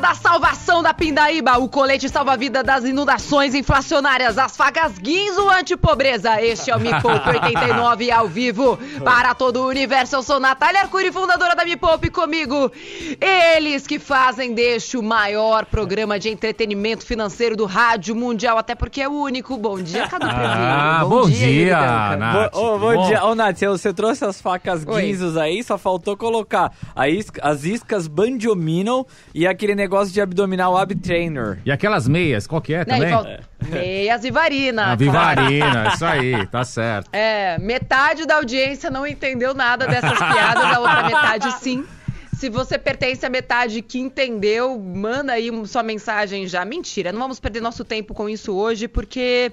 Da salvação da Pindaíba, o colete salva-vida das inundações inflacionárias, as facas guinzo anti-pobreza. Este é o Me Poupe 89 ao vivo para todo o universo. Eu sou Natália Arcuri, fundadora da Me Poupe, comigo. Eles que fazem deste o maior programa de entretenimento financeiro do rádio mundial, até porque é o único. Bom dia, Cadu Ah, Previnho. bom dia, Danca. Nath. Bo- Ô, bom, dia. Ô, Nath, você trouxe as facas guinzos aí, só faltou colocar a isca- as iscas Bandiominal e aquele negócio de abdominal Ab Trainer. E aquelas meias, qual que é Né, e também? volta- Meias Vivarina. A Vivarina, isso aí, tá certo. É, metade da audiência não entendeu nada dessas piadas, a outra metade sim. Se você pertence à metade que entendeu, manda aí sua mensagem já. Mentira, não vamos perder nosso tempo com isso hoje, porque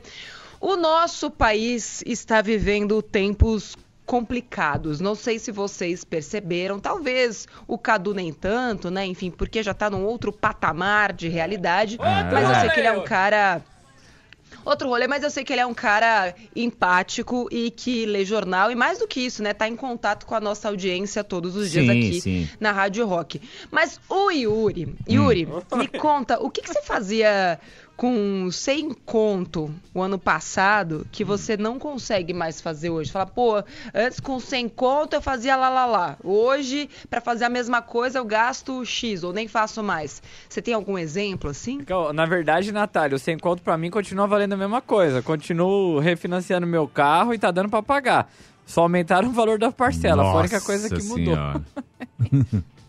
o nosso país está vivendo tempos complicados. Não sei se vocês perceberam, talvez o Cadu nem tanto, né? Enfim, porque já tá num outro patamar de realidade. mas eu sei que ele é um cara Outro rolê, mas eu sei que ele é um cara empático e que lê jornal e mais do que isso, né, tá em contato com a nossa audiência todos os dias Sim, aqui sim. na Rádio Rock. Mas o Yuri, Yuri, me conta, o que, que você fazia com 100 conto o ano passado que você não consegue mais fazer hoje? Fala, pô, antes com 100 conto eu fazia lá lá lá. Hoje, pra fazer a mesma coisa, eu gasto X ou nem faço mais. Você tem algum exemplo assim? Então, Na verdade, Natália, o sem conto pra mim continua valendo a mesma coisa. Continuo refinanciando meu carro e tá dando pra pagar. Só aumentaram o valor da parcela. Foi a única coisa que Nossa mudou.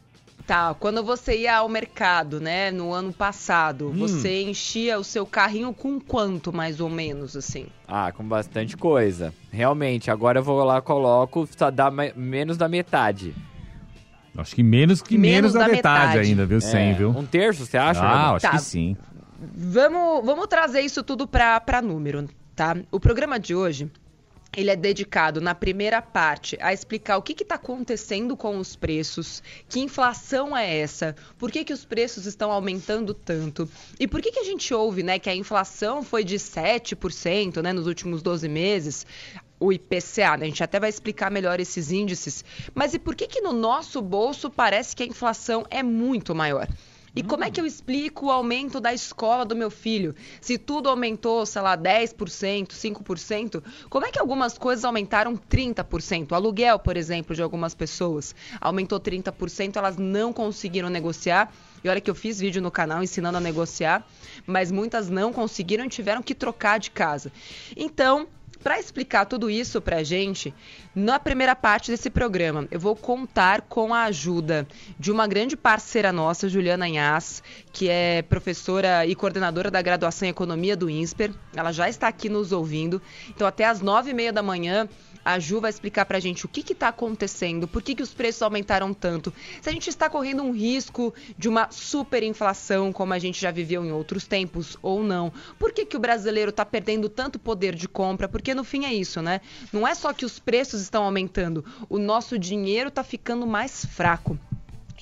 Tá, quando você ia ao mercado, né, no ano passado, Hum. você enchia o seu carrinho com quanto, mais ou menos, assim? Ah, com bastante coisa. Realmente, agora eu vou lá, coloco, só dá me- menos da metade. Acho que menos que Menos menos, da, da metade, metade. ainda, viu? 100, É, viu? Um terço, você acha? ah, acho Tá. que sim. Vamos, vamos trazer isso tudo pra, pra número, tá? O programa de hoje, ele é dedicado na primeira parte a explicar o que está acontecendo com os preços, que inflação é essa, por que, que os preços estão aumentando tanto e por que, que a gente ouve né, que a inflação foi de 7% né, nos últimos 12 meses. O IPCA, né? a gente até vai explicar melhor esses índices, mas e por que, que no nosso bolso parece que a inflação é muito maior? E como é que eu explico o aumento da escola do meu filho? Se tudo aumentou, sei lá, 10%, 5%, como é que algumas coisas aumentaram 30%? O aluguel, por exemplo, de algumas pessoas aumentou 30%, elas não conseguiram negociar. E olha que eu fiz vídeo no canal ensinando a negociar, mas muitas não conseguiram e tiveram que trocar de casa. Então, para explicar tudo isso pra gente, na primeira parte desse programa, eu vou contar com a ajuda de uma grande parceira nossa, Juliana Inhas, que é professora e coordenadora da graduação em Economia do INSPER. Ela já está aqui nos ouvindo. Então, até às nove e meia da manhã, a Ju vai explicar pra gente o que está acontecendo, por que, que os preços aumentaram tanto, se a gente está correndo um risco de uma superinflação, como a gente já viveu em outros tempos, ou não. Por que, que o brasileiro está perdendo tanto poder de compra? Porque no fim é isso, né? Não é só que os preços estão aumentando, o nosso dinheiro está ficando mais fraco.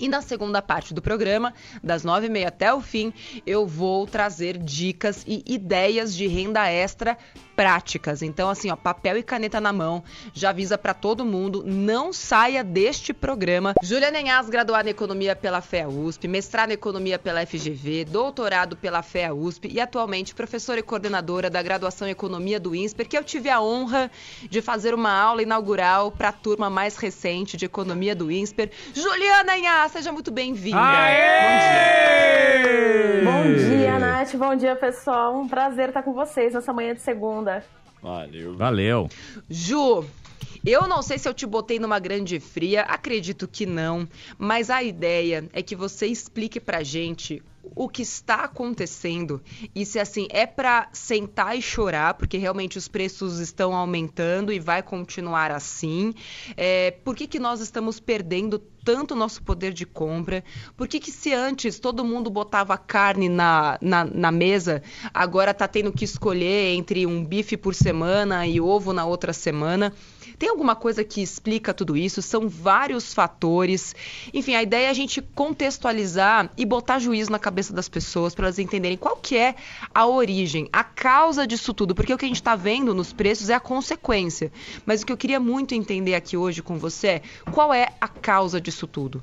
E na segunda parte do programa, das nove e meia até o fim, eu vou trazer dicas e ideias de renda extra práticas. Então, assim, ó, papel e caneta na mão, já avisa para todo mundo, não saia deste programa. Juliana Enhas, graduada em Economia pela FEA USP, mestrada em Economia pela FGV, doutorado pela FEA USP e atualmente professora e coordenadora da graduação em Economia do INSPER, que eu tive a honra de fazer uma aula inaugural para a turma mais recente de Economia do INSPER. Juliana Enhas, seja muito bem-vinda. Aê! Bom dia, Nath. Bom dia, pessoal. Um prazer estar com vocês nessa manhã de segunda. Valeu. Valeu. Ju, eu não sei se eu te botei numa grande fria, acredito que não, mas a ideia é que você explique pra gente o que está acontecendo e se assim é pra sentar e chorar, porque realmente os preços estão aumentando e vai continuar assim. É, por que, que nós estamos perdendo tanto nosso poder de compra? Por que, que se antes todo mundo botava carne na, na, na mesa, agora está tendo que escolher entre um bife por semana e ovo na outra semana? Tem alguma coisa que explica tudo isso? São vários fatores. Enfim, a ideia é a gente contextualizar e botar juízo na cabeça das pessoas para elas entenderem qual que é a origem, a causa disso tudo, porque o que a gente está vendo nos preços é a consequência. Mas o que eu queria muito entender aqui hoje com você é qual é a causa disso tudo.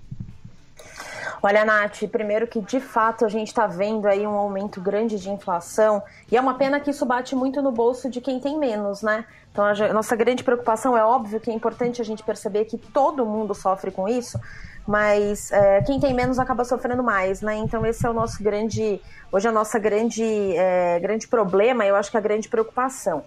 Olha, Nath, primeiro que de fato a gente está vendo aí um aumento grande de inflação e é uma pena que isso bate muito no bolso de quem tem menos, né? Então a nossa grande preocupação é óbvio que é importante a gente perceber que todo mundo sofre com isso, mas é, quem tem menos acaba sofrendo mais, né? Então esse é o nosso grande, hoje é a nossa grande, é, grande problema, eu acho que é a grande preocupação.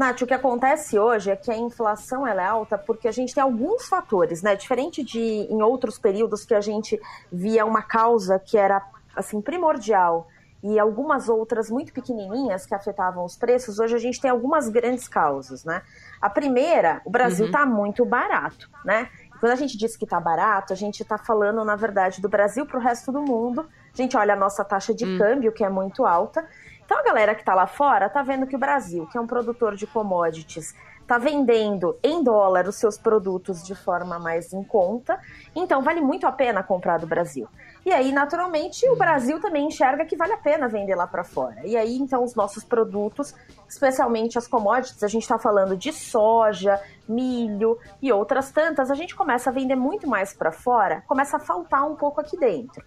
Nath, o que acontece hoje é que a inflação é alta porque a gente tem alguns fatores, né? Diferente de em outros períodos que a gente via uma causa que era assim primordial e algumas outras muito pequenininhas que afetavam os preços, hoje a gente tem algumas grandes causas, né? A primeira, o Brasil está uhum. muito barato, né? Quando a gente diz que está barato, a gente está falando, na verdade, do Brasil para o resto do mundo. A gente olha a nossa taxa de hum. câmbio, que é muito alta, então a galera que está lá fora está vendo que o Brasil, que é um produtor de commodities, está vendendo em dólar os seus produtos de forma mais em conta, então vale muito a pena comprar do Brasil. E aí, naturalmente, o Brasil também enxerga que vale a pena vender lá para fora. E aí, então, os nossos produtos, especialmente as commodities, a gente está falando de soja, milho e outras tantas, a gente começa a vender muito mais para fora, começa a faltar um pouco aqui dentro.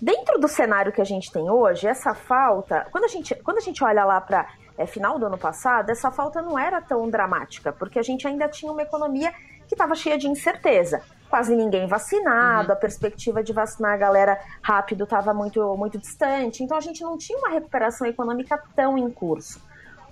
Dentro do cenário que a gente tem hoje, essa falta, quando a gente, quando a gente olha lá para é, final do ano passado, essa falta não era tão dramática, porque a gente ainda tinha uma economia que estava cheia de incerteza. Quase ninguém vacinado, uhum. a perspectiva de vacinar a galera rápido estava muito, muito distante, então a gente não tinha uma recuperação econômica tão em curso.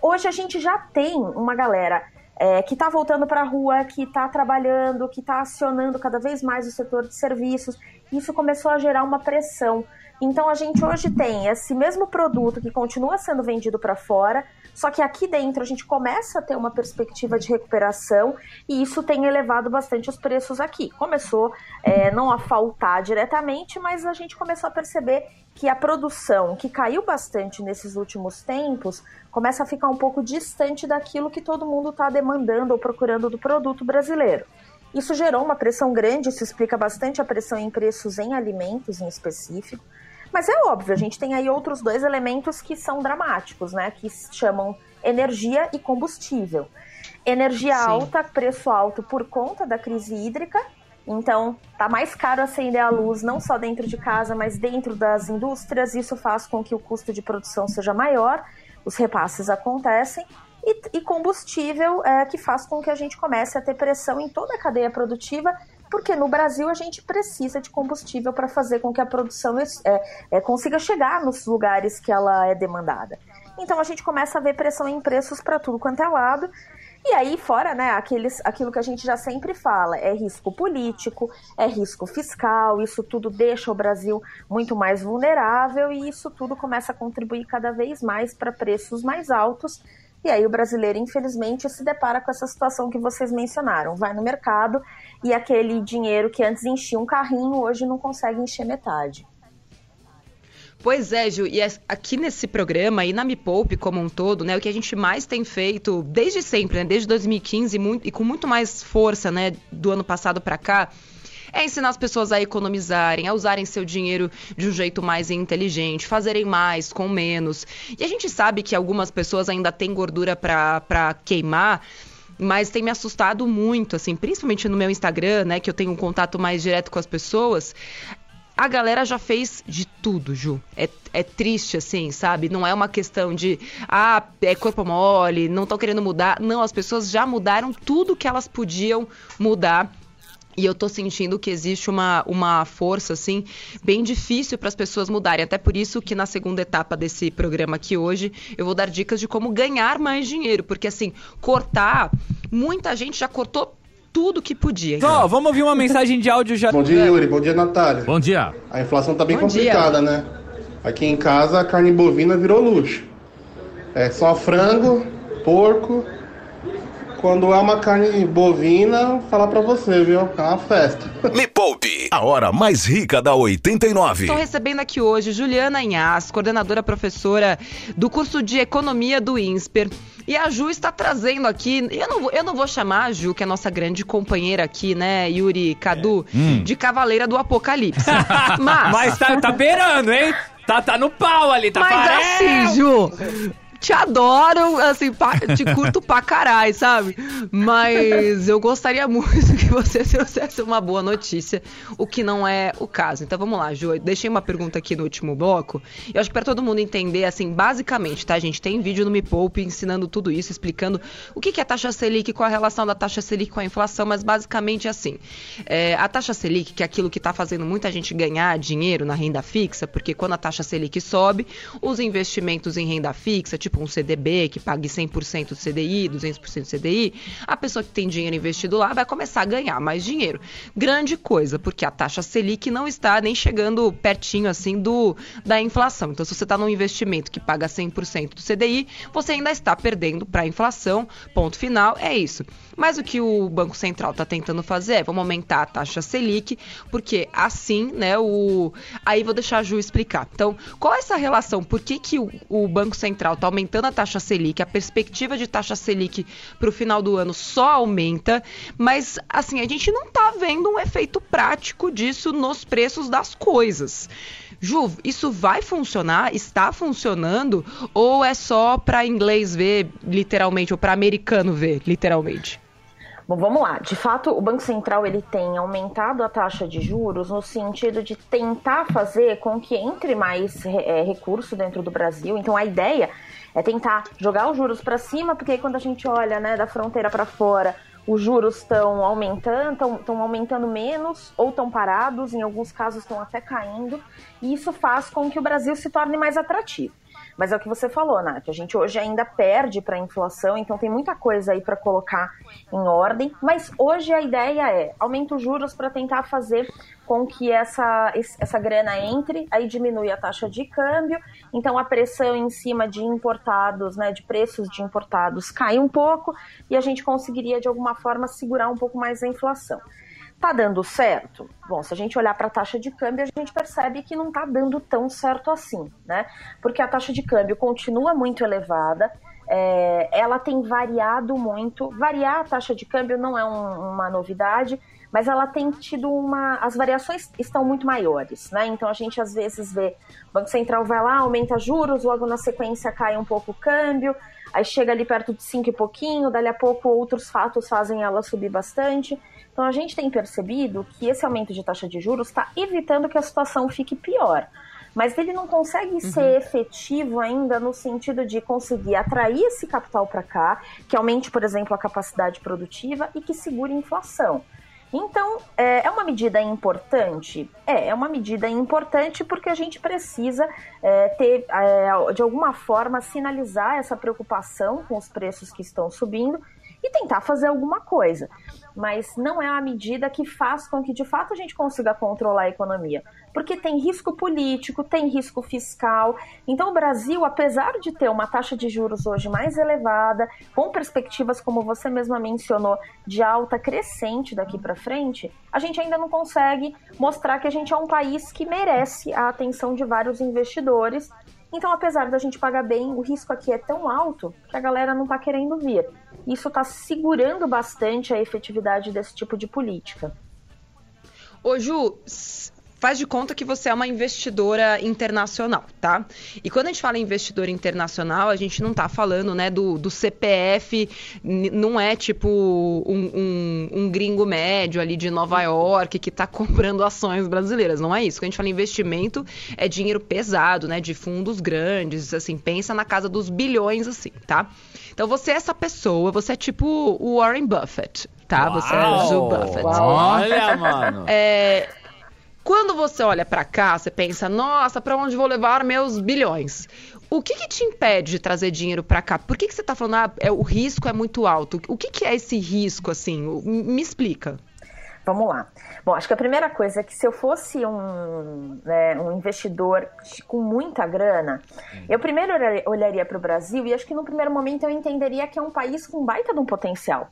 Hoje a gente já tem uma galera é, que está voltando para a rua, que está trabalhando, que está acionando cada vez mais o setor de serviços isso começou a gerar uma pressão. Então a gente hoje tem esse mesmo produto que continua sendo vendido para fora, só que aqui dentro a gente começa a ter uma perspectiva de recuperação e isso tem elevado bastante os preços aqui. Começou é, não a faltar diretamente, mas a gente começou a perceber que a produção, que caiu bastante nesses últimos tempos, começa a ficar um pouco distante daquilo que todo mundo está demandando ou procurando do produto brasileiro. Isso gerou uma pressão grande, isso explica bastante a pressão em preços em alimentos em específico. Mas é óbvio, a gente tem aí outros dois elementos que são dramáticos, né? Que se chamam energia e combustível. Energia Sim. alta, preço alto por conta da crise hídrica. Então, tá mais caro acender a luz não só dentro de casa, mas dentro das indústrias. Isso faz com que o custo de produção seja maior, os repasses acontecem e, e combustível é, que faz com que a gente comece a ter pressão em toda a cadeia produtiva, porque no Brasil a gente precisa de combustível para fazer com que a produção é, é, consiga chegar nos lugares que ela é demandada. Então a gente começa a ver pressão em preços para tudo quanto é lado. E aí, fora, né, aqueles, aquilo que a gente já sempre fala, é risco político, é risco fiscal, isso tudo deixa o Brasil muito mais vulnerável e isso tudo começa a contribuir cada vez mais para preços mais altos e aí o brasileiro, infelizmente, se depara com essa situação que vocês mencionaram. Vai no mercado e aquele dinheiro que antes enchia um carrinho, hoje não consegue encher metade. Pois é, Ju, e aqui nesse programa e na Me Poupe como um todo, né, o que a gente mais tem feito desde sempre, né, desde 2015 muito, e com muito mais força, né, do ano passado para cá, é ensinar as pessoas a economizarem, a usarem seu dinheiro de um jeito mais inteligente, fazerem mais com menos. E a gente sabe que algumas pessoas ainda têm gordura para queimar, mas tem me assustado muito, assim, principalmente no meu Instagram, né, que eu tenho um contato mais direto com as pessoas. A galera já fez de tudo, Ju. É, é triste, assim, sabe? Não é uma questão de, ah, é corpo mole, não estão querendo mudar. Não, as pessoas já mudaram tudo que elas podiam mudar e eu tô sentindo que existe uma, uma força, assim, bem difícil para as pessoas mudarem. Até por isso que na segunda etapa desse programa aqui hoje, eu vou dar dicas de como ganhar mais dinheiro. Porque, assim, cortar, muita gente já cortou tudo que podia. Só, vamos ouvir uma mensagem de áudio já. Bom dia, Yuri. Bom dia, Natália. Bom dia. A inflação tá bem Bom complicada, dia. né? Aqui em casa a carne bovina virou luxo. É só frango, porco quando é uma carne bovina, falar pra você, viu? É uma festa. Me Poupe A hora mais rica da 89. Estou recebendo aqui hoje Juliana Inhas, coordenadora professora do curso de Economia do INSPER. E a Ju está trazendo aqui, eu não, vou, eu não vou chamar a Ju, que é a nossa grande companheira aqui, né, Yuri Cadu, É. Hum. de Cavaleira do Apocalipse. Mas, Mas tá, tá beirando, hein? Tá, tá no pau ali, tá mas assim, Ju, te adoro, assim, te curto pra caralho, sabe? Mas eu gostaria muito que você trouxesse uma boa notícia, o que não é o caso. Então vamos lá, Ju, deixei uma pergunta aqui no último bloco. Eu acho que pra todo mundo entender, assim, basicamente, tá, gente? Tem vídeo no Me Poupe ensinando tudo isso, explicando o que que é taxa Selic, qual a relação da taxa Selic com a inflação, mas basicamente assim. é, a taxa Selic, que é aquilo que tá fazendo muita gente ganhar dinheiro na renda fixa, porque quando a taxa Selic sobe, os investimentos em renda fixa, tipo um CDB que pague 100% do CDI, 200% do CDI, a pessoa que tem dinheiro investido lá vai começar a ganhar mais dinheiro. Grande coisa, porque a taxa Selic não está nem chegando pertinho assim do da inflação. Então, se você está num investimento que paga 100% do CDI, você ainda está perdendo para a inflação. Ponto final, é isso. Mas o que o Banco Central está tentando fazer é vamos aumentar a taxa Selic, porque assim, né, o aí vou deixar a Ju explicar. Então, qual é essa relação? Por que, que o, o Banco Central está aumentando a taxa Selic? A perspectiva de taxa Selic para o final do ano só aumenta, mas assim, a gente não está vendo um efeito prático disso nos preços das coisas. Ju, isso vai funcionar? Está funcionando? Ou é só para inglês ver literalmente, ou para americano ver literalmente? Bom, vamos lá. De fato, o Banco Central ele tem aumentado a taxa de juros no sentido de tentar fazer com que entre mais é, recurso dentro do Brasil. Então, a ideia é tentar jogar os juros para cima, porque aí quando a gente olha né, da fronteira para fora, os juros estão aumentando, estão aumentando menos ou estão parados, em alguns casos estão até caindo, e isso faz com que o Brasil se torne mais atrativo. Mas é o que você falou, Nath. A gente hoje ainda perde para a inflação, então tem muita coisa aí para colocar em ordem. Mas hoje a ideia é aumenta os juros para tentar fazer com que essa, essa grana entre, aí diminui a taxa de câmbio, então a pressão em cima de importados, né, de preços de importados cai um pouco e a gente conseguiria de alguma forma segurar um pouco mais a inflação. Tá dando certo? Bom, se a gente olhar para a taxa de câmbio, a gente percebe que não tá dando tão certo assim, né? Porque a taxa de câmbio continua muito elevada, é, ela tem variado muito. Variar a taxa de câmbio não é um, uma novidade, mas ela tem tido uma. As variações estão muito maiores, né? Então a gente às vezes vê o Banco Central vai lá, aumenta juros, logo na sequência cai um pouco o câmbio, aí chega ali perto de 5 e pouquinho, dali a pouco outros fatos fazem ela subir bastante. Então a gente tem percebido que esse aumento de taxa de juros está evitando que a situação fique pior. Mas ele não consegue uhum. ser efetivo ainda no sentido de conseguir atrair esse capital para cá, que aumente, por exemplo, a capacidade produtiva e que segure a inflação. Então, é, é uma medida importante? É, é uma medida importante porque a gente precisa é, ter, é, de alguma forma, sinalizar essa preocupação com os preços que estão subindo e tentar fazer alguma coisa. Mas não é uma medida que faz com que de fato a gente consiga controlar a economia. Porque tem risco político, tem risco fiscal. Então o Brasil, apesar de ter uma taxa de juros hoje mais elevada, com perspectivas, como você mesma mencionou, de alta crescente daqui para frente, a gente ainda não consegue mostrar que a gente é um país que merece a atenção de vários investidores. Então, apesar da gente pagar bem, o risco aqui é tão alto que a galera não está querendo vir. Isso está segurando bastante a efetividade desse tipo de política. Ô Ju, faz de conta que você é uma investidora internacional, tá? E quando a gente fala em investidora internacional, a gente não tá falando, né, do, do CPF, não é tipo um, um, um, gringo médio ali de Nova York que tá comprando ações brasileiras, não é isso. Quando a gente fala em investimento, é dinheiro pesado, né, de fundos grandes, assim, pensa na casa dos bilhões, assim, tá? Então você é essa pessoa, você é tipo o Warren Buffett, tá? Uau, você é o Joe Buffett. Olha, mano. É, quando você olha para cá, você pensa, nossa, para onde vou levar meus bilhões? O que, que te impede de trazer dinheiro para cá? Por que, que você está falando, ah, é, o risco é muito alto? O que, que é esse risco, assim? Me explica. Vamos lá. Bom, acho que a primeira coisa é que se eu fosse um, né, um investidor com muita grana, eu primeiro olharia para o Brasil e acho que no primeiro momento eu entenderia que é um país com baita de um potencial.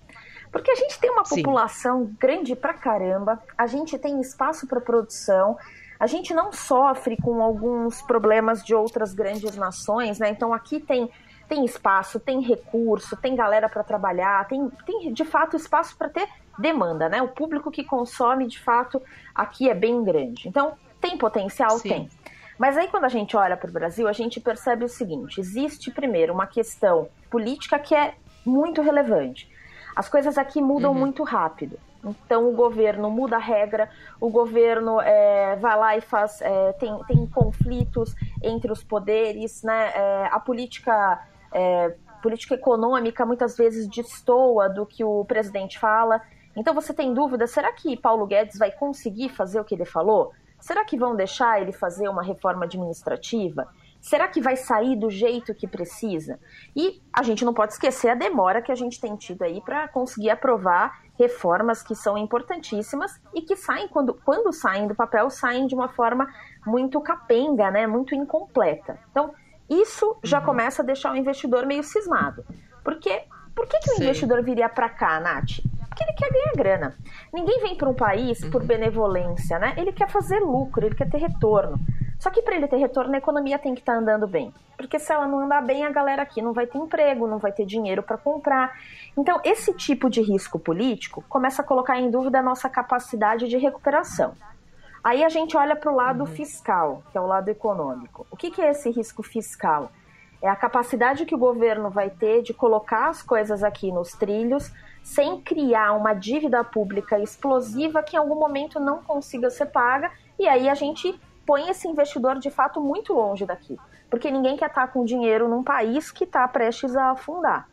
Porque a gente tem uma Sim. população grande pra caramba, a gente tem espaço para produção, a gente não sofre com alguns problemas de outras grandes nações, né? Então aqui tem tem espaço, tem recurso, tem galera para trabalhar, tem, tem de fato espaço para ter demanda, né? O público que consome, de fato, aqui é bem grande. Então, tem potencial? Sim. Tem. Mas aí, quando a gente olha para o Brasil, a gente percebe o seguinte: existe, primeiro, uma questão política que é muito relevante. As coisas aqui mudam muito rápido. Então, o governo muda a regra, o governo é, vai lá e faz. é, tem, tem conflitos entre os poderes, né? É, a política. é, política econômica muitas vezes destoa do que o presidente fala. Então você tem dúvida, será que Paulo Guedes vai conseguir fazer o que ele falou? Será que vão deixar ele fazer uma reforma administrativa? Será que vai sair do jeito que precisa? E a gente não pode esquecer a demora que a gente tem tido aí para conseguir aprovar reformas que são importantíssimas e que saem, quando, quando saem do papel, saem de uma forma muito capenga, né? muito incompleta. Então, isso já começa a deixar o investidor meio cismado. Porque por que, que o Sim. investidor viria para cá, Nath? Porque ele quer ganhar grana. Ninguém vem para um país por benevolência, né? Ele quer fazer lucro, ele quer ter retorno. Só que para ele ter retorno, a economia tem que estar andando bem. Porque se ela não andar bem, a galera aqui não vai ter emprego, não vai ter dinheiro para comprar. Então, esse tipo de risco político começa a colocar em dúvida a nossa capacidade de recuperação. Aí a gente olha para o lado fiscal, que é o lado econômico. O que, que é esse risco fiscal? É a capacidade que o governo vai ter de colocar as coisas aqui nos trilhos sem criar uma dívida pública explosiva que em algum momento não consiga ser paga, e aí a gente põe esse investidor de fato muito longe daqui. Porque ninguém quer estar com dinheiro num país que está prestes a afundar.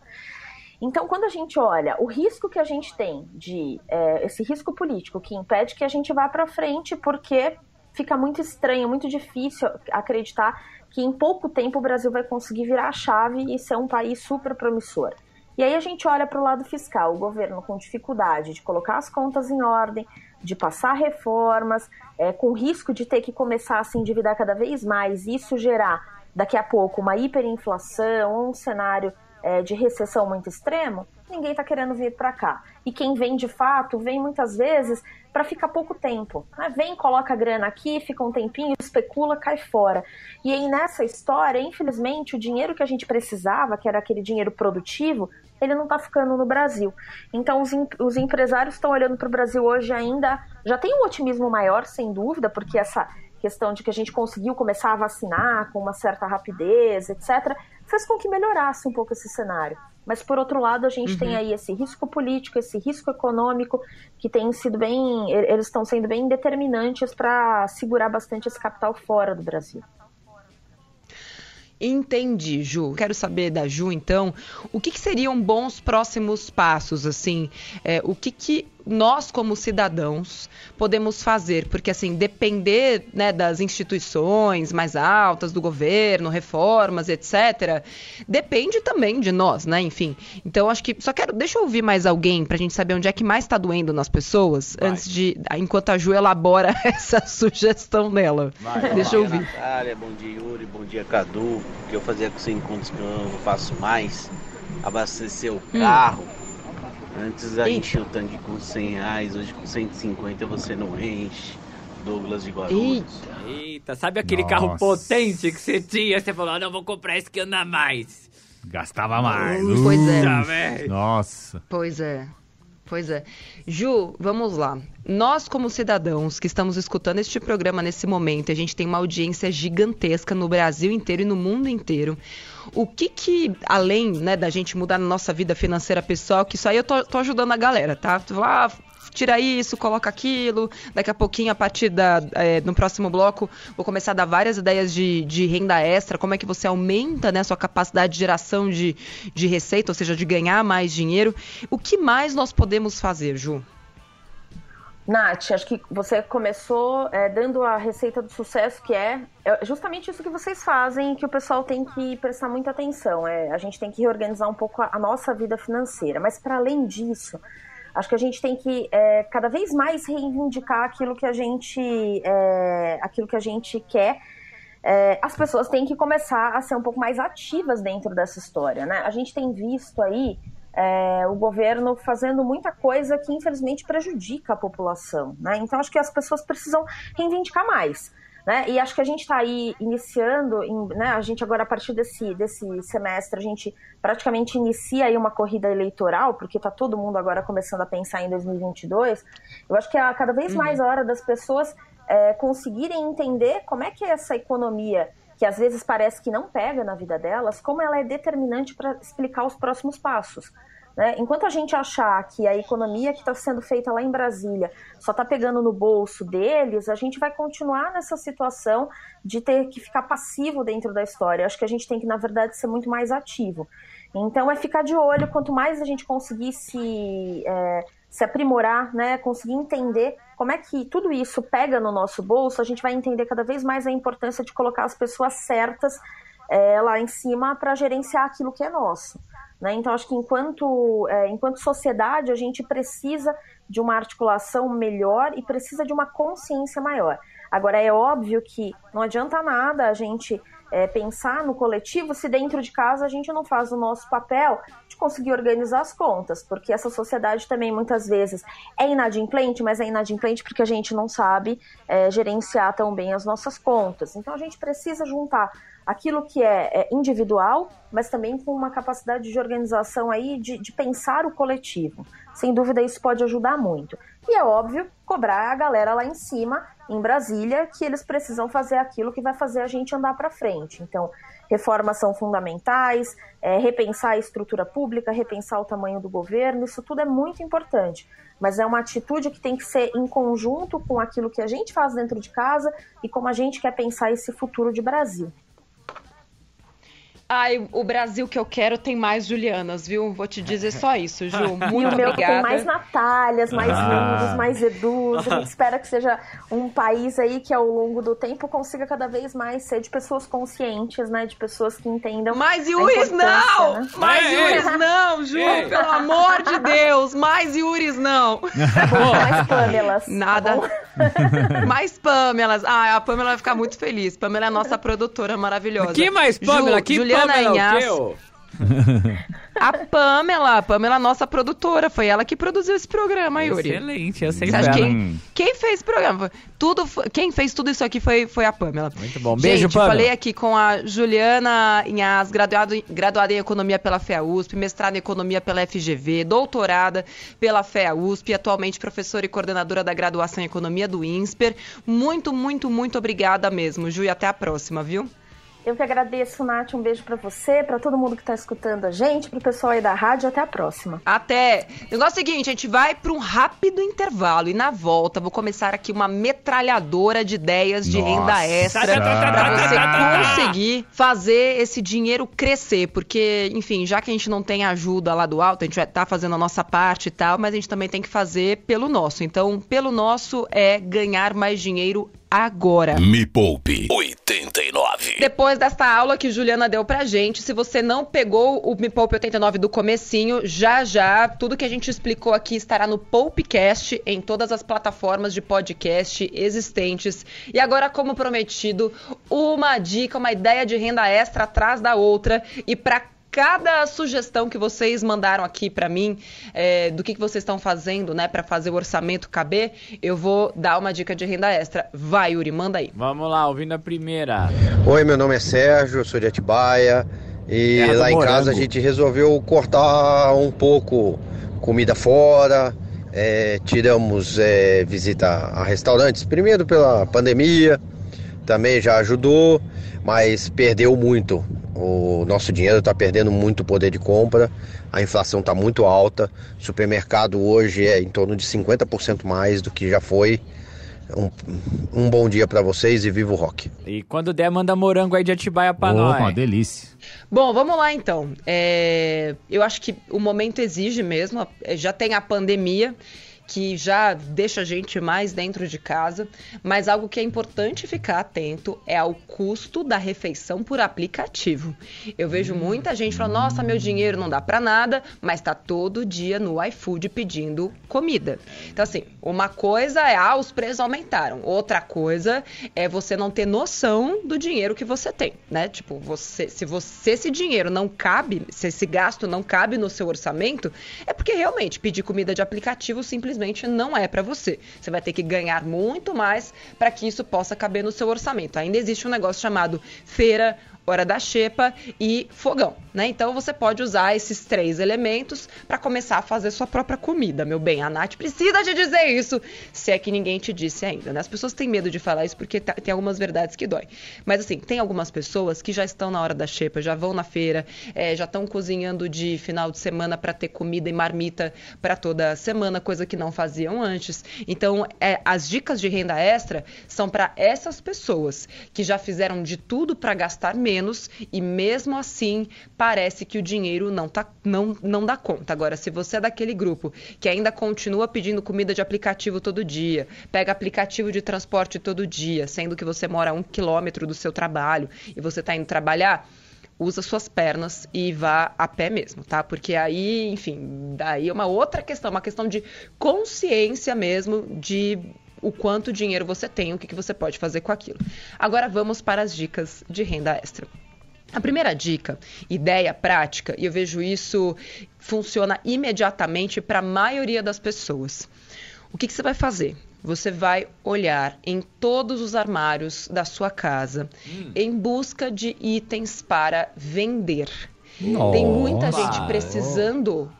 Então, quando a gente olha o risco que a gente tem de é, esse risco político que impede que a gente vá para frente, porque fica muito estranho, muito difícil acreditar que em pouco tempo o Brasil vai conseguir virar a chave e ser um país super promissor. E aí a gente olha para o lado fiscal, o governo com dificuldade de colocar as contas em ordem, de passar reformas, é, com risco de ter que começar a se endividar cada vez mais, isso gerar daqui a pouco uma hiperinflação um cenário é, de recessão muito extremo, ninguém está querendo vir para cá. E quem vem de fato, vem muitas vezes para ficar pouco tempo. né? Vem, coloca grana aqui, fica um tempinho, especula, cai fora. E aí nessa história, infelizmente, o dinheiro que a gente precisava, que era aquele dinheiro produtivo, ele não está ficando no Brasil. Então os, em- os empresários estão olhando para o Brasil hoje ainda, já tem um otimismo maior, sem dúvida, porque essa questão de que a gente conseguiu começar a vacinar com uma certa rapidez, etc., fez com que melhorasse um pouco esse cenário. Mas, por outro lado, a gente tem aí esse risco político, esse risco econômico, que tem sido bem. Eles estão sendo bem determinantes para segurar bastante esse capital fora do Brasil. Entendi, Ju. Quero saber da Ju, então, o que, que seriam bons próximos passos, assim, é, o que, que nós, como cidadãos, podemos fazer? Porque, assim, depender né, das instituições mais altas, do governo, reformas, etc., depende também de nós, né? Enfim, então, acho que, só quero, deixa eu ouvir mais alguém pra gente saber onde é que mais tá doendo nas pessoas, Vai. antes de, enquanto a Ju elabora essa sugestão dela. Deixa eu Bom dia, ouvir. Natália, bom dia Yuri, bom dia Cadu. O que eu fazia com 100 contos que eu não faço mais? Abastecer o carro. Antes a Eita. enchia o tanque com 100 reais, hoje com 150 você não enche. Douglas de Guarulhos. Eita, sabe aquele Nossa. carro potente que você tinha? Você falou, ah, não, vou comprar esse que anda mais. Gastava mais. Pois é. Nossa. Pois é. Pois é. Ju, vamos lá. Nós, como cidadãos que estamos escutando este programa nesse momento, a gente tem uma audiência gigantesca no Brasil inteiro e no mundo inteiro. O que que, além né, da gente mudar nossa vida financeira pessoal, que isso aí eu tô, tô ajudando a galera, tá? Tu vai lá, tira isso, coloca aquilo. Daqui a pouquinho, a partir da. é, no próximo bloco, vou começar a dar várias ideias de, de renda extra, como é que você aumenta né, sua capacidade de geração de, de receita, ou seja, de ganhar mais dinheiro. O que mais nós podemos fazer, Ju? Nath, acho que você começou é, dando a receita do sucesso, que é, é justamente isso que vocês fazem que o pessoal tem que prestar muita atenção. É, a gente tem que reorganizar um pouco a, a nossa vida financeira. Mas, para além disso, acho que a gente tem que é, cada vez mais reivindicar aquilo que a gente, é, aquilo que a gente quer. É, as pessoas têm que começar a ser um pouco mais ativas dentro dessa história. Né? A gente tem visto aí é, o governo fazendo muita coisa que infelizmente prejudica a população. Né? Então acho que as pessoas precisam reivindicar mais. Né? E acho que a gente está aí iniciando, em, né? a gente agora a partir desse, desse semestre, a gente praticamente inicia aí uma corrida eleitoral, porque está todo mundo agora começando a pensar em 2022. Eu acho que é cada vez mais a hora das pessoas é, conseguirem entender como é que é essa economia, que às vezes parece que não pega na vida delas, como ela é determinante para explicar os próximos passos. Né? Enquanto a gente achar que a economia que está sendo feita lá em Brasília só está pegando no bolso deles, a gente vai continuar nessa situação de ter que ficar passivo dentro da história. Acho que a gente tem que, na verdade, ser muito mais ativo. Então, é ficar de olho. Quanto mais a gente conseguir se, é, se aprimorar, né, conseguir entender como é que tudo isso pega no nosso bolso, a gente vai entender cada vez mais a importância de colocar as pessoas certas é, lá em cima para gerenciar aquilo que é nosso. Né? Então, acho que enquanto, é, enquanto sociedade, a gente precisa de uma articulação melhor e precisa de uma consciência maior. Agora, é óbvio que não adianta nada a gente é, pensar no coletivo se dentro de casa a gente não faz o nosso papel de conseguir organizar as contas, porque essa sociedade também muitas vezes é inadimplente, mas é inadimplente porque a gente não sabe é, gerenciar tão bem as nossas contas. Então, a gente precisa juntar aquilo que é, é, individual, mas também com uma capacidade de organização aí de, de, pensar o coletivo. Sem dúvida, isso pode ajudar muito. E é óbvio, cobrar a galera lá em cima, em Brasília, que eles precisam fazer aquilo que vai fazer a gente andar para frente. Então, reformas são fundamentais, é, repensar a estrutura pública, repensar o tamanho do governo, isso tudo é muito importante. Mas é uma atitude que tem que ser em conjunto com aquilo que a gente faz dentro de casa e como a gente quer pensar esse futuro de Brasil. Ai, o Brasil que eu quero tem mais Julianas, viu? Vou te dizer só isso, Ju. Muito e o meu obrigada. tem mais Natálias, mais ah. Lindos, mais Edus. A gente espera que seja um país aí que ao longo do tempo consiga cada vez mais ser de pessoas conscientes, né? De pessoas que entendam. Mais Yuris não! Né? Mais Ei. Yuris não, Ju! Ei. Pelo amor de Deus! Mais Yuris não! Bom, mais Pamelas. Tá Nada. Tá mais Pamelas. Ah, a Pamela vai ficar muito feliz. Pamela é a nossa produtora maravilhosa. Que mais Pamela? Ju, que Juliana Pamela, Inhas. A Pamela, a Pamela, nossa produtora, foi ela que produziu esse programa, Yuri. Excelente, eu sei Você acha quem, quem fez o programa? Tudo, quem fez tudo isso aqui foi, foi a Pamela. Muito bom. Beijo, Gente, Pamela. falei aqui com a Juliana Inhas, graduado, graduada em Economia pela FEA USP, mestrada em Economia pela FGV, doutorada pela FEA USP, atualmente professora e coordenadora da graduação em Economia do INSPER. Muito, muito, muito obrigada mesmo, Ju, e até a próxima, viu? Eu que agradeço, Nath. Um beijo para você, para todo mundo que tá escutando a gente, pro pessoal aí da rádio. Até a próxima. Até. O negócio é o seguinte, a gente vai para um rápido intervalo e na volta vou começar aqui uma metralhadora de ideias de Nossa. renda extra para você conseguir fazer esse dinheiro crescer, porque, enfim, já que a gente não tem ajuda lá do alto, a gente vai estar tá fazendo a nossa parte e tal, mas a gente também tem que fazer pelo nosso. Então, pelo nosso é ganhar mais dinheiro agora. Me Poupe 89. Depois desta aula que Juliana deu pra gente, se você não pegou o Me Poupe 89 do comecinho, já já, tudo que a gente explicou aqui estará no Poupecast, em todas as plataformas de podcast existentes. E agora, como prometido, uma dica, uma ideia de renda extra atrás da outra. E para cada sugestão que vocês mandaram aqui para mim é, do que, que vocês estão fazendo, né, para fazer o orçamento caber, eu vou dar uma dica de renda extra. Vai, Yuri, manda aí. Vamos lá, ouvindo a primeira. Oi, meu nome é Sérgio, sou de Atibaia e Terra lá em morango. casa a gente resolveu cortar um pouco comida fora, é, tiramos é, visita a restaurantes, primeiro pela pandemia, também já ajudou, mas perdeu muito. O nosso dinheiro está perdendo muito poder de compra, a inflação está muito alta, o supermercado hoje é em torno de 50% mais do que já foi. Um, um bom dia para vocês e viva o rock. E quando der, manda morango aí de Atibaia pra Opa, uma nós. delícia. Bom, vamos lá então. É, eu acho que o momento exige mesmo, é, já tem a pandemia. Que já deixa a gente mais dentro de casa, mas algo que é importante ficar atento é ao custo da refeição por aplicativo. Eu vejo muita gente falando: "Nossa, meu dinheiro não dá para nada", mas tá todo dia no iFood pedindo comida. Então assim, uma coisa é ah, os preços aumentaram. Outra coisa é você não ter noção do dinheiro que você tem, né? Tipo, você se você esse dinheiro não cabe, se esse gasto não cabe no seu orçamento, é porque realmente pedir comida de aplicativo simplesmente não é para você. Você vai ter que ganhar muito mais para que isso possa caber no seu orçamento. Ainda existe um negócio chamado feira hora da xepa e fogão, né? Então você pode usar esses três elementos para começar a fazer sua própria comida, meu bem. A Nath precisa te dizer isso, se é que ninguém te disse ainda, né? As pessoas têm medo de falar isso porque tem algumas verdades que dói. Mas assim, tem algumas pessoas que já estão na hora da xepa, já vão na feira, é, já estão cozinhando de final de semana para ter comida e marmita para toda semana, coisa que não faziam antes. Então, é, as dicas de renda extra são para essas pessoas que já fizeram de tudo para gastar menos menos e mesmo assim parece que o dinheiro não, tá, não, não dá conta. Agora, se você é daquele grupo que ainda continua pedindo comida de aplicativo todo dia, pega aplicativo de transporte todo dia, sendo que você mora a um quilômetro do seu trabalho e você está indo trabalhar, usa suas pernas e vá a pé mesmo, tá? Porque aí, enfim, daí é uma outra questão, uma questão de consciência mesmo de o quanto dinheiro você tem, o que, que você pode fazer com aquilo. Agora vamos para as dicas de renda extra. A primeira dica, ideia prática, e eu vejo isso funciona imediatamente para a maioria das pessoas. O que, que, você vai fazer? Você vai olhar em todos os armários da sua casa hum. em busca de itens para vender. Nossa. Tem muita gente precisando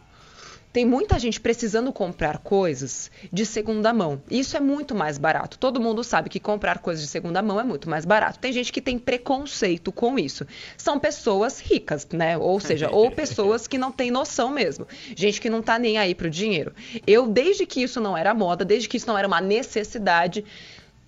tem muita gente precisando comprar coisas de segunda mão. Isso é muito mais barato. Todo mundo sabe que comprar coisas de segunda mão é muito mais barato. Tem gente que tem preconceito com isso. São pessoas ricas, né? Ou seja, ou pessoas que não têm noção mesmo. Gente que não tá nem aí pro dinheiro. Eu, desde que isso não era moda, desde que isso não era uma necessidade,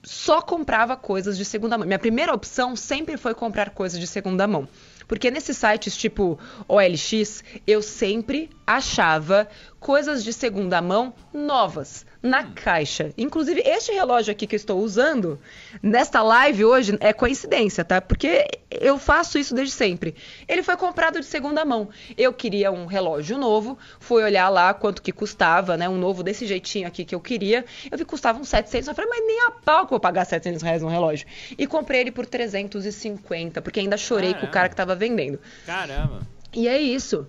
só comprava coisas de segunda mão. Minha primeira opção sempre foi comprar coisas de segunda mão. Porque nesses sites tipo OLX, eu sempre achava coisas de segunda mão novas na hum. caixa. Inclusive, este relógio aqui que eu estou usando nesta live hoje é coincidência, tá? Porque eu faço isso desde sempre. Ele foi comprado de segunda mão. Eu queria um relógio novo, fui olhar lá quanto que custava, né? Um novo desse jeitinho aqui que eu queria. Eu vi que custava uns 700. Eu falei, mas nem a pau que eu vou pagar 700 reais um relógio. E comprei ele por 350, porque ainda chorei Caramba. com o cara que estava vendendo. Caramba. E é isso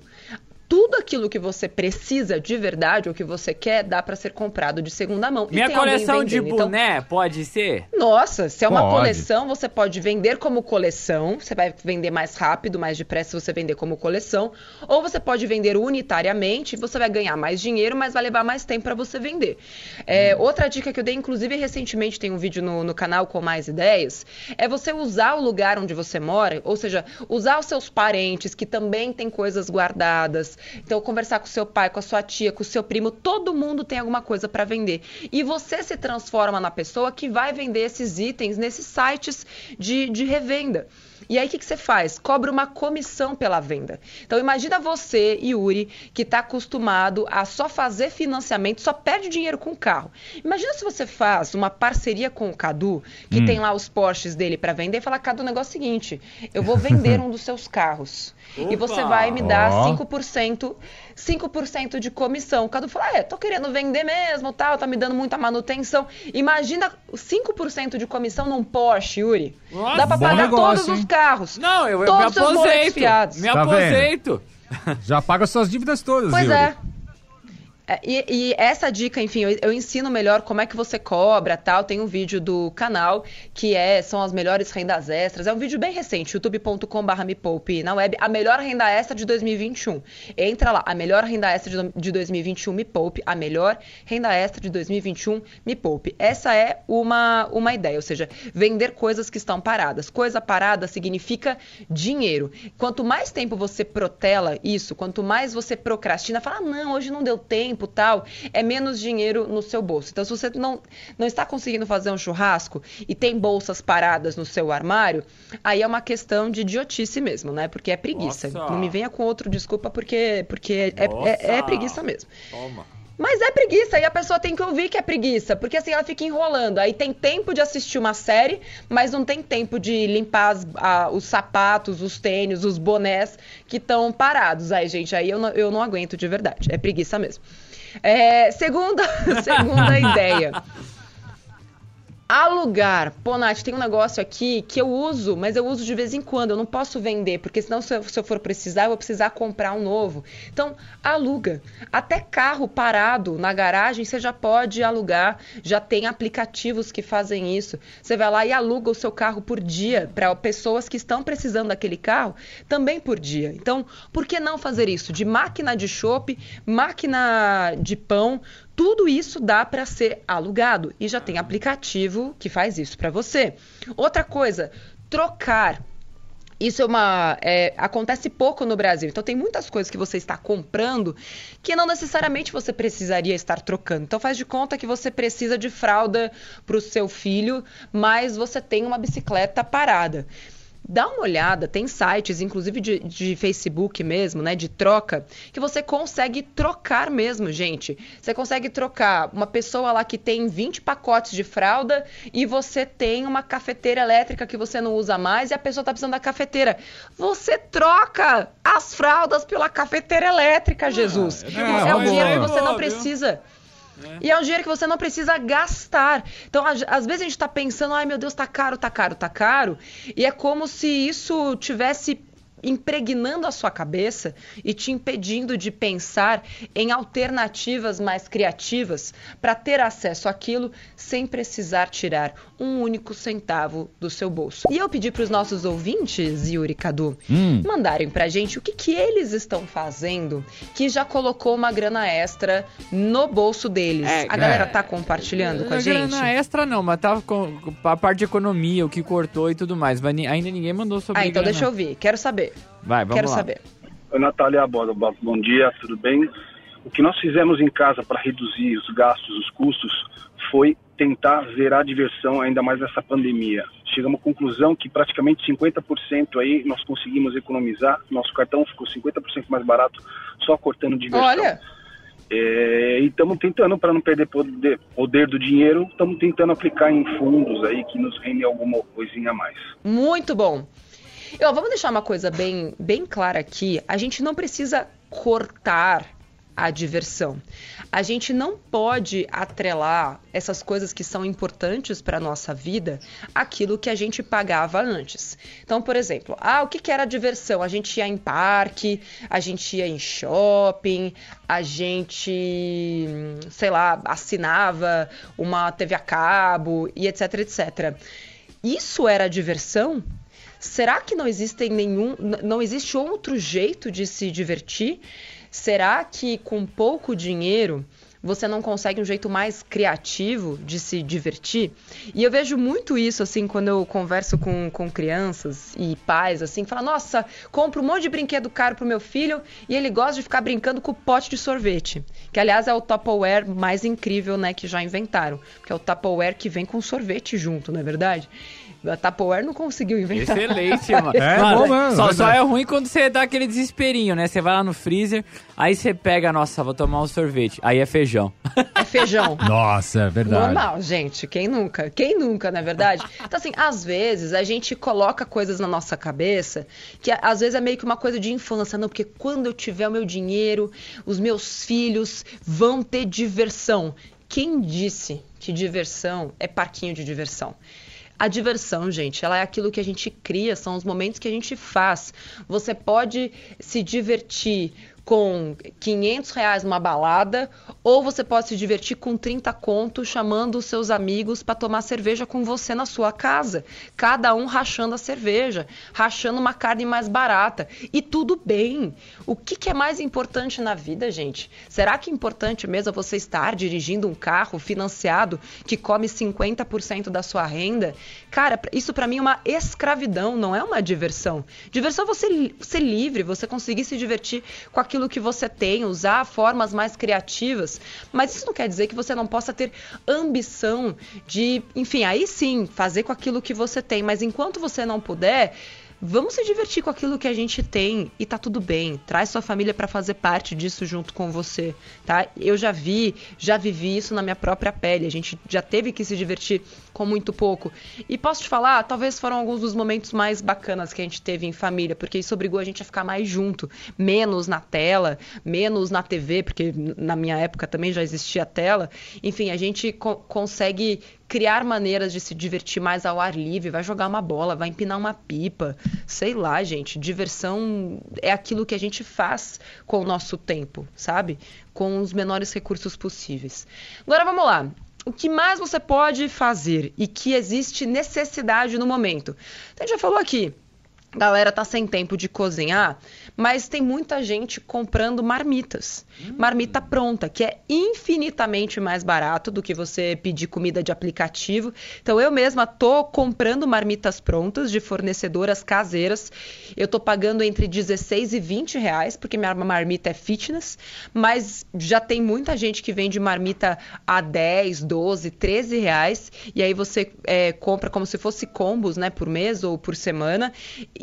tudo aquilo que você precisa de verdade ou que você quer dá para ser comprado de segunda mão. Minha coleção de então boné então, pode ser? Nossa, se é uma pode. coleção, você pode vender como coleção. Você vai vender mais rápido, mais depressa se você vender como coleção. Ou você pode vender unitariamente, você vai ganhar mais dinheiro, mas vai levar mais tempo para você vender. É, hum. Outra dica que eu dei, inclusive recentemente tem um vídeo no, no canal com mais ideias, é você usar o lugar onde você mora, ou seja, usar os seus parentes que também têm coisas guardadas então, conversar com seu pai, com a sua tia, com o seu primo, todo mundo tem alguma coisa para vender. E você se transforma na pessoa que vai vender esses itens nesses sites de, de revenda. E aí o que, que, você faz? Cobra uma comissão pela venda. Então imagina você, Yuri, que está acostumado a só fazer financiamento, só perde dinheiro com o carro. Imagina se você faz uma parceria com o Cadu, que hum. tem lá os Porsches dele para vender, e fala, Cadu, o negócio é o seguinte, eu vou vender um dos seus carros. Opa. E você vai me dar oh. 5%, 5% de comissão. O Cadu fala, é, tô querendo vender mesmo, tal, tá me dando muita manutenção. Imagina 5% de comissão num Porsche, Yuri. Nossa, Dá pra pagar negócio, todos hein? os carros. Não, eu, eu me aposento. Me tá aposento. Já paga suas dívidas todas, Pois Yuri. é. É, e, e, essa dica, enfim, eu, eu, ensino melhor como é que você cobra, tal. Tem um vídeo do canal que é são as melhores rendas extras. É um vídeo bem recente, youtube.com/barra me poupe na web, a melhor renda extra de 2021. Entra lá, a melhor renda extra de, de 2021 me poupe, a melhor renda extra de 2021 me poupe. Essa é uma uma ideia, ou seja, vender coisas que estão paradas. Coisa parada significa dinheiro. Quanto mais tempo você protela isso, quanto mais você procrastina, fala: ah, "Não, hoje não deu tempo" tempo tal, é menos dinheiro no seu bolso. Então, se você não, não está conseguindo fazer um churrasco e tem bolsas paradas no seu armário, aí é uma questão de idiotice mesmo, né? Porque é preguiça. Nossa. Não me venha com outro desculpa porque, porque é, é, é, preguiça mesmo. Toma. Mas é preguiça, e a pessoa tem que ouvir que é preguiça, porque assim ela fica enrolando. Aí tem tempo de assistir uma série, mas não tem tempo de limpar as, a, os sapatos, os tênis, os bonés que estão parados. Aí, gente, aí eu não, eu não aguento de verdade. É preguiça mesmo. É, segunda, segunda ideia. Alugar. Pô, Nath, tem um negócio aqui que eu uso, mas eu uso de vez em quando. Eu não posso vender, porque senão, se eu, se eu, for precisar, eu vou precisar comprar um novo. Então, aluga. Até carro parado na garagem, você já pode alugar. Já tem aplicativos que fazem isso. Você vai lá e aluga o seu carro por dia para pessoas que estão precisando daquele carro também por dia. Então, por que não fazer isso? De máquina de chopp, máquina de pão, tudo isso dá para ser alugado e já tem aplicativo que faz isso para você. Outra coisa, trocar. Isso é uma. É, acontece pouco no Brasil. Então, tem muitas coisas que você está comprando que não necessariamente você precisaria estar trocando. Então, faz de conta que você precisa de fralda para o seu filho, mas você tem uma bicicleta parada. Dá uma olhada, tem sites, inclusive de, de, Facebook mesmo, né? De troca, que você consegue trocar mesmo, gente. Você consegue trocar uma pessoa lá que tem 20 pacotes de fralda e você tem uma cafeteira elétrica que você não usa mais e a pessoa tá precisando da cafeteira. Você troca as fraldas pela cafeteira elétrica, Jesus. Ah, é, é um dinheiro que você não precisa. É. E é um dinheiro que você não precisa gastar. Então, às vezes a gente está pensando, ai meu Deus, tá caro, tá caro, tá caro. E é como se isso tivesse impregnando a sua cabeça e te impedindo de pensar em alternativas mais criativas para ter acesso àquilo sem precisar tirar um único centavo do seu bolso. E eu pedi para os nossos ouvintes, Yuri Cadu, hum. mandarem para a gente o que, que eles estão fazendo que já colocou uma grana extra no bolso deles. É, a galera é, tá compartilhando é, com a gente? Grana extra não, mas tava com a parte de economia, o que cortou e tudo mais. Mas ainda ninguém mandou sobre Ah, então grana. deixa eu ver. Quero saber. Vai, vamos Quero lá. saber. Oi, Natália Boda. Bom dia, tudo bem? O que nós fizemos em casa para reduzir os gastos, os custos, foi tentar zerar a diversão ainda mais nessa pandemia. Chegamos à conclusão que praticamente 50% aí nós conseguimos economizar. Nosso cartão ficou 50% mais barato só cortando diversão. Olha! É, e estamos tentando, para não perder poder, poder do dinheiro, estamos tentando aplicar em fundos aí que nos rende alguma coisinha a mais. Muito bom. Eu, vamos deixar uma coisa bem, bem clara aqui. A gente não precisa cortar a diversão. A gente não pode atrelar essas coisas que são importantes para a nossa vida aquilo que a gente pagava antes. Então, por exemplo, ah, o que, que era diversão? A gente ia em parque, a gente ia em shopping, a gente, sei lá, assinava uma TV a cabo e etc, etc. Isso era diversão? Será que não existe nenhum, não existe outro jeito de se divertir? Será que com pouco dinheiro você não consegue um jeito mais criativo de se divertir? E eu vejo muito isso, assim, quando eu converso com, com crianças e pais, assim, que falam, nossa, compro um monte de brinquedo caro pro meu filho e ele gosta de ficar brincando com o pote de sorvete. Que, aliás, é o Tupperware mais incrível, né, que já inventaram. Que é o Tupperware que vem com sorvete junto, não é verdade? A Tupperware não conseguiu inventar. Excelente, mano. É, mano, bom, mano. Só, só, é ruim quando você dá aquele desesperinho, né? Você vai lá no freezer, aí você pega, nossa, vou tomar um sorvete. Aí é feijão. É feijão. nossa, é verdade. Normal, gente. Quem nunca? Quem nunca, não é verdade? Então, assim, às vezes a gente coloca coisas na nossa cabeça que às vezes é meio que uma coisa de infância. Não, porque quando eu tiver o meu dinheiro, os meus filhos vão ter diversão. Quem disse que diversão é parquinho de diversão? A diversão, gente, ela é aquilo que a gente cria, são os momentos que a gente faz. Você pode se divertir com 500 reais numa balada, ou você pode se divertir com 30 contos chamando os seus amigos para tomar cerveja com você na sua casa. Cada um rachando a cerveja, rachando uma carne mais barata. E tudo bem. O que, que é mais importante na vida, gente? Será que é importante mesmo você estar dirigindo um carro financiado que come 50% da sua renda? Cara, isso para mim é uma escravidão, não é uma diversão. Diversão é você ser livre, você conseguir se divertir com aquilo aquilo que você tem, usar formas mais criativas, mas isso não quer dizer que você não possa ter ambição de, enfim, aí sim, fazer com aquilo que você tem, mas enquanto você não puder, Vamos se divertir com aquilo que a gente tem e tá tudo bem. Traz sua família para fazer parte disso junto com você, tá? Eu já vi, já vivi isso na minha própria pele. A gente já teve que se divertir com muito pouco. E posso te falar, talvez foram alguns dos momentos mais bacanas que a gente teve em família, porque isso obrigou a gente a ficar mais junto, menos na tela, menos na TV, porque na minha época também já existia tela. Enfim, a gente co consegue criar maneiras de se divertir mais ao ar livre, vai jogar uma bola, vai empinar uma pipa, sei lá, gente. Diversão é aquilo que a gente faz com o nosso tempo, sabe? Com os menores recursos possíveis. Agora vamos lá. O que mais você pode fazer e que existe necessidade no momento? A gente já falou aqui, galera tá sem tempo de cozinhar, mas tem muita gente comprando marmitas. Hum. Marmita pronta, que é infinitamente mais barato do que você pedir comida de aplicativo. Então eu mesma tô comprando marmitas prontas de fornecedoras caseiras. Eu tô pagando entre 16 e 20 reais, porque minha marmita é fitness, mas já tem muita gente que vende marmita a 10, 12, 13 reais. E aí você é, compra como se fosse combos, né, por mês ou por semana.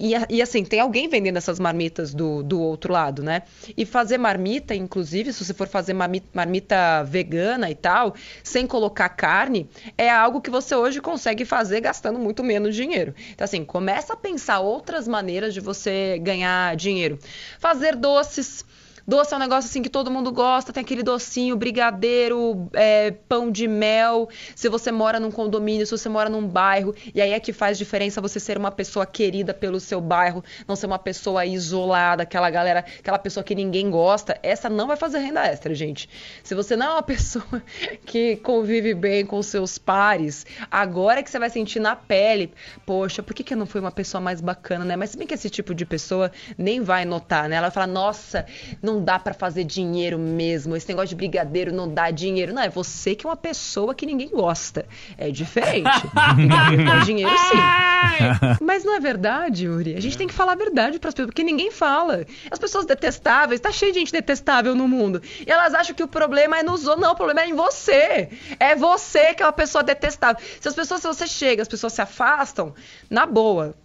E, e assim, tem alguém vendendo essas marmitas do, do outro lado, né? E fazer marmita, inclusive, se você for fazer marmita, marmita vegana e tal, sem colocar carne, é algo que você hoje consegue fazer gastando muito menos dinheiro. Então, assim, começa a pensar outras maneiras de você ganhar dinheiro. Fazer doces Doce é um negócio assim que todo mundo gosta, tem aquele docinho, brigadeiro, é, pão de mel. Se você mora num condomínio, se você mora num bairro, e aí é que faz diferença você ser uma pessoa querida pelo seu bairro, não ser uma pessoa isolada, aquela galera, aquela pessoa que ninguém gosta. Essa não vai fazer renda extra, gente. Se você não é uma pessoa que convive bem com seus pares, agora é que você vai sentir na pele, poxa, por que, que eu não fui uma pessoa mais bacana, né? Mas se bem que esse tipo de pessoa nem vai notar, né? Ela vai falar, nossa, não não dá para fazer dinheiro mesmo. Esse negócio de brigadeiro não dá dinheiro. Não, é você que é uma pessoa que ninguém gosta. É diferente. dá dinheiro sim. Mas não é verdade, Yuri. A gente tem que falar a verdade para as pessoas, porque ninguém fala. As pessoas detestáveis, tá cheio de gente detestável no mundo. E elas acham que o problema é nos outros. Não, o problema é em você. É você que é uma pessoa detestável. Se as pessoas, se você chega, as pessoas se afastam, na boa,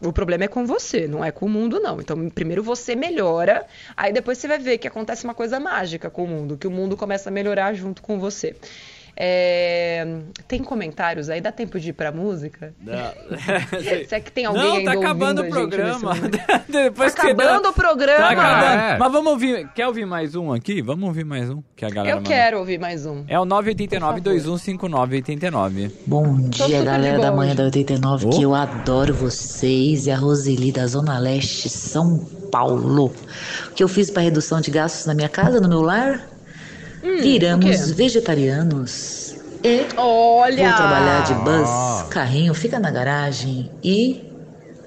o problema é com você, não é com o mundo, não. Então, primeiro você melhora, aí depois você vai ver que acontece uma coisa mágica com o mundo, que o mundo começa a melhorar junto com você. É... Tem comentários aí? Dá tempo de ir pra música? Não. Será que tem alguém Não, ainda tá acabando o programa. Depois tá acabando o programa. Tá acabando. É. Mas vamos ouvir. Quer ouvir mais um aqui? Vamos ouvir mais um? Que a galera Eu manda. quero ouvir mais um. É o 989-215989. Bom dia, galera da manhã da 89, oh. que eu adoro vocês e a Roseli da Zona Leste, São Paulo. O que eu fiz para redução de gastos na minha casa, no meu lar? Hum, Viramos vegetarianos. E Olha! vou trabalhar de bus, carrinho fica na garagem e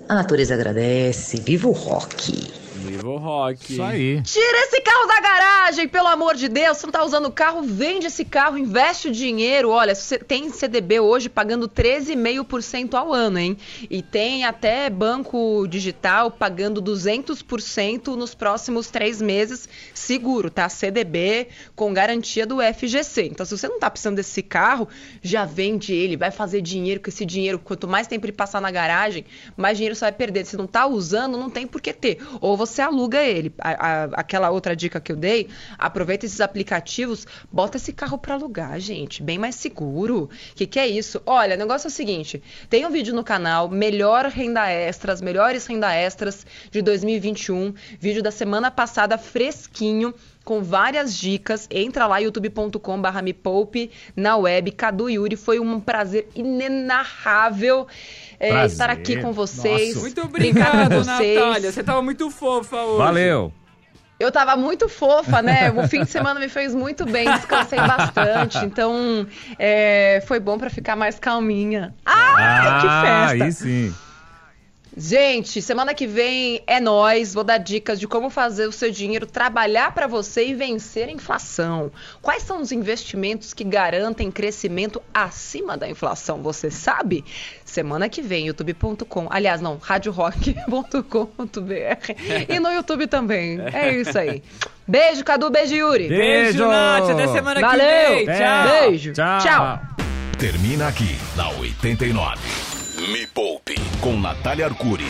a natureza agradece. Viva o rock! Viva o rock! Isso aí. Tira esse carro da garagem, pelo amor de Deus. Você não tá usando o carro, vende esse carro, investe o dinheiro. Olha, você tem CDB hoje pagando 13,5% ao ano, hein? E tem até banco digital pagando 200% nos próximos três meses, seguro, tá? CDB com garantia do FGC. Então, se você não tá precisando desse carro, já vende ele, vai fazer dinheiro com esse dinheiro. Quanto mais tempo ele passar na garagem, mais dinheiro você vai perder. Se não tá usando, não tem por que ter. Ou você aluga ele. A, a, aquela outra dica que eu dei, aproveita esses aplicativos, bota esse carro para alugar, gente, bem mais seguro. O que, que é isso? Olha, o negócio é o seguinte: tem um vídeo no canal, melhor renda extras, melhores renda extras de 2021, vídeo da semana passada fresquinho com várias dicas. Entra lá, youtube.com.br me poupe na web. Cadu Yuri, foi um prazer inenarrável é, estar aqui com vocês. Nossa. Muito obrigado, Natália. Você tava muito fofa hoje. Valeu. Eu tava muito fofa, né? O fim de semana me fez muito bem, descansei bastante. Então, é, foi bom para ficar mais calminha. Ah, ah, que festa! Aí sim. Gente, semana que vem é nós. Vou dar dicas de como fazer o seu dinheiro trabalhar para você e vencer a inflação. Quais são os investimentos que garantem crescimento acima da inflação? Você sabe? Semana que vem, youtube.com. Aliás, não, radiorock.com.br e no YouTube também. É isso aí. Beijo, Cadu. Beijo, Yuri. Beijo, Nath. Até semana Valeu. que vem. Tchau. Beijo. Tchau. Tchau. Termina aqui na 89. Me Poupe com Natália Arcuri.